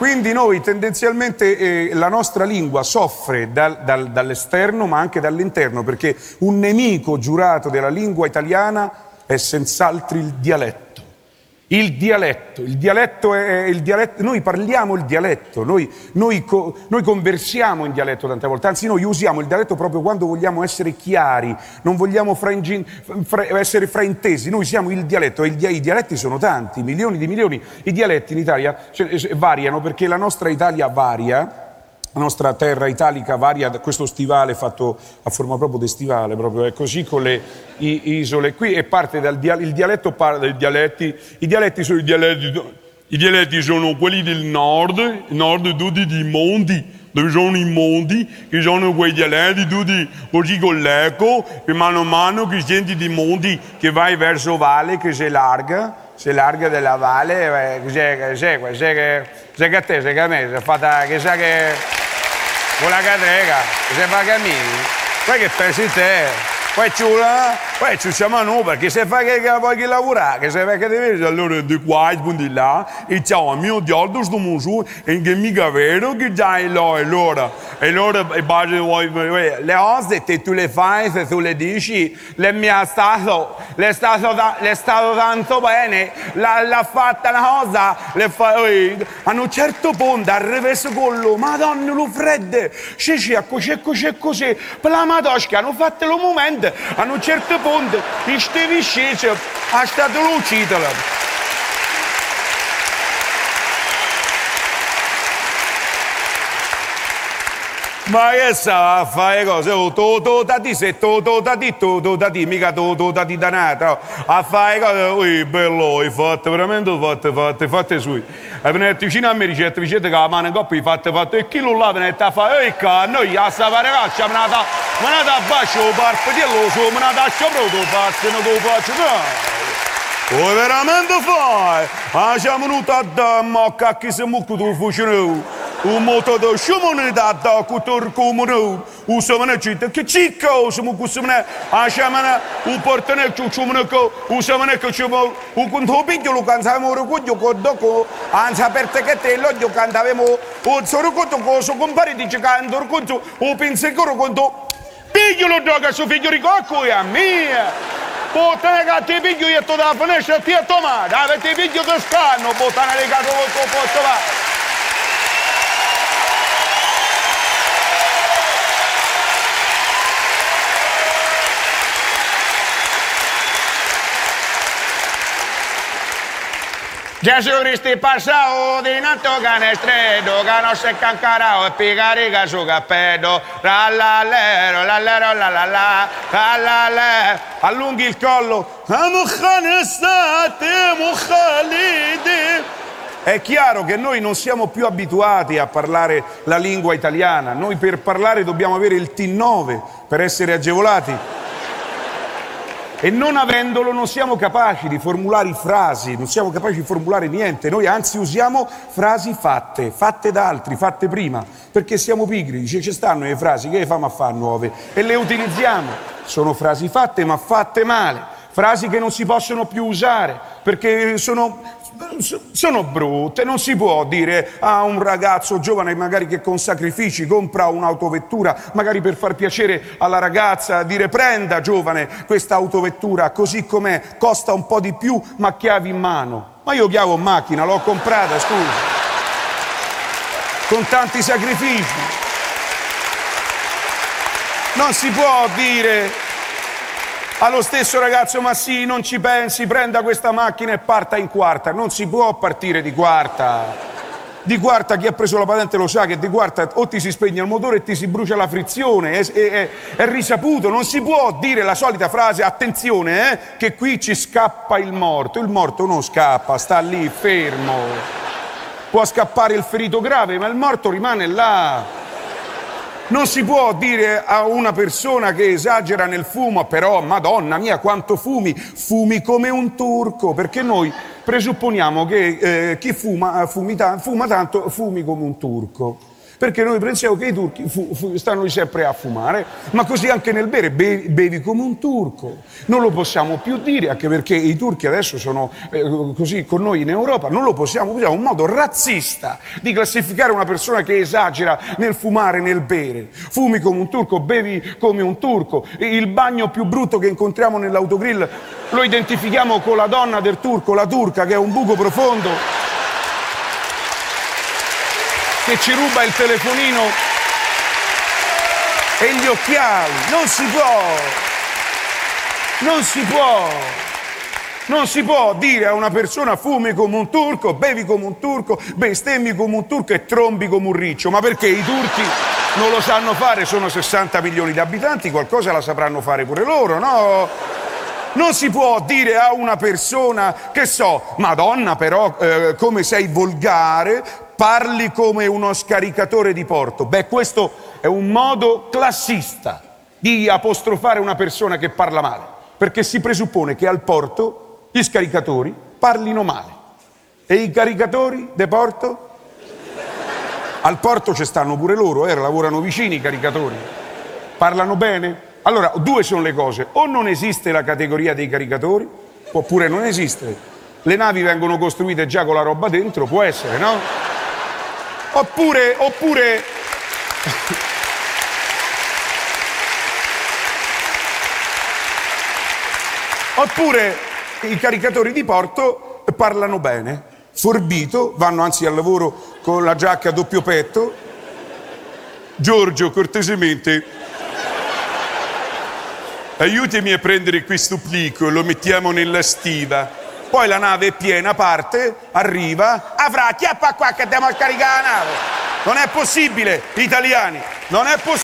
Quindi noi tendenzialmente eh, la nostra lingua soffre dal- dal- dall'esterno ma anche dall'interno perché un nemico giurato della lingua italiana è senz'altro il dialetto. Il dialetto, il dialetto è il dialetto, noi parliamo il dialetto, noi, noi co- noi conversiamo in dialetto tante volte, anzi noi usiamo il dialetto proprio quando vogliamo essere chiari, non vogliamo fraingi- fra- essere fraintesi, noi usiamo il dialetto e i dialetti sono tanti, milioni di milioni, i dialetti in Italia cioè, eh, variano perché la nostra Italia varia, la nostra terra italica varia, da questo stivale fatto a forma proprio di stivale, proprio è così con le i- isole qui e parte dal dia- il dialetto parla dai dialetti, i dialetti sono i dialetti, i dialetti sono quelli del nord, nord tutti di monti, dove sono i mondi, che sono quei dialetti tutti così con l'eco, e mano a mano che senti dei mondi che vai verso valle, che si larga, si larga della valle, eh, che c'è, che c'è che a te, che a me, si è fatta, che sa che... la cadrega, fa cammini, poi che pensi te? Poi ciula, poi ci siamo noi perché se fa che che vuoi che lavorare, che se fa che devi, allora di qua e di là, e ciao, mio Dio, sto muso, e che mica vero che già è là, e allora, e allora, e base le cose te tu le fai, se tu le dici, le mia stato, le stato, ta- le stato tanto bene, l'ha, fatta una cosa, le fai, a un certo punto, al reverso collo, madonna, lo freddo, c'è c'è così, così, così, per la madosca, hanno fatto lo momento, a un certo punto, fundit, i shtiri shqeqëp, ashtë të dëru qitërën. Ma che sa a fare cose? Oh, to to da di se to to da di to to da di mica to to da di danata. A fare cose, ui bello, hai fatto veramente fatte fatte fatte sui. E venite vicino a me ricette, ricette che la mano in coppa hai fatte fatte e chi lo là venite a fare, ehi ca, noi a sta fare caccia, me da, me ne da bacio, parpo di lo so, me ne da sciopero, faccio, non lo faccio, no. Overamente fai! Facciamo un tadda, ma cacchi se mucco tu fucino. Un moto da sciumone da da cutor comuno. Un samane citta, che cicca o se mucco samane. Asciamane, un portane ciucciumneco, un samane che ci vuole. Un contopiglio cantavamo un cuglio con doco. Anza per te che te lo cantavamo. Un solo conto coso compare di cicando un conto. Un pinsecoro conto. Pigliolo doga su figlio ricocco e a mia. Che ti piglio io to da finestra ti a tomare. Avete piglio toscano, botane legato con tuo posto Gesù Cristo passato di nato non si è cancarato e picarica su cappello, rallallero, lallero, la la la, rallallero, allunghi il collo. È chiaro che noi non siamo più abituati a parlare la lingua italiana, noi per parlare dobbiamo avere il T9 per essere agevolati. E non avendolo non siamo capaci di formulare frasi, non siamo capaci di formulare niente, noi anzi usiamo frasi fatte, fatte da altri, fatte prima, perché siamo pigri, dice ci stanno le frasi, che le famo a fare nuove? E le utilizziamo, sono frasi fatte ma fatte male, frasi che non si possono più usare, perché sono, sono brutte, non si può dire a un ragazzo giovane magari che con sacrifici compra un'autovettura, magari per far piacere alla ragazza, dire prenda giovane questa autovettura così com'è, costa un po' di più ma chiavi in mano. Ma io chiavo in macchina, l'ho comprata, scusa, con tanti sacrifici. Non si può dire allo stesso ragazzo, ma sì, non ci pensi, prenda questa macchina e parta in quarta. Non si può partire di quarta. Di quarta chi ha preso la patente lo sa che di quarta o ti si spegne il motore e ti si brucia la frizione, è, è- è- risaputo, non si può dire la solita frase, attenzione, eh, che qui ci scappa il morto. Il morto non scappa, sta lì fermo. Può scappare il ferito grave, ma il morto rimane là. Non si può dire a una persona che esagera nel fumo, però, madonna mia, quanto fumi, fumi come un turco, perché noi presupponiamo che eh, chi fuma, fumi ta- fuma tanto, fumi come un turco. Perché noi pensiamo che i turchi fu- fu- stanno sempre a fumare, ma così anche nel bere, bevi, bevi come un turco. Non lo possiamo più dire, anche perché i turchi adesso sono eh, così con noi in Europa, non lo possiamo usare, è un modo razzista di classificare una persona che esagera nel fumare, nel bere. Fumi come un turco, bevi come un turco. Il bagno più brutto che incontriamo nell'autogrill lo identifichiamo con la donna del turco, la turca, che è un buco profondo che ci ruba il telefonino e gli occhiali. Non si può. Non si può. Non si può dire a una persona fumi come un turco, bevi come un turco, bestemmi come un turco e trombi come un riccio. Ma perché i turchi non lo sanno fare? Sono 60 milioni di abitanti, qualcosa la sapranno fare pure loro, no? Non si può dire a una persona, che so, Madonna però, eh, come sei volgare, parli come uno scaricatore di porto. Beh, questo è un modo classista di apostrofare una persona che parla male, perché si presuppone che al porto gli scaricatori parlino male. E i caricatori de porto? Al porto ci stanno pure loro, eh, lavorano vicini i caricatori. Parlano bene? Allora, due sono le cose. O non esiste la categoria dei caricatori, oppure non esiste. Le navi vengono costruite già con la roba dentro, può essere, no? Oppure, oppure... Oppure i caricatori di porto parlano bene. Forbito, vanno anzi al lavoro con la giacca a doppio petto. Giorgio, cortesemente, aiutami a prendere questo plico, lo mettiamo nella stiva poi la nave è piena, parte, arriva, avrà chiappa qua che andiamo a caricare la nave. Non è possibile, italiani, non è possibile.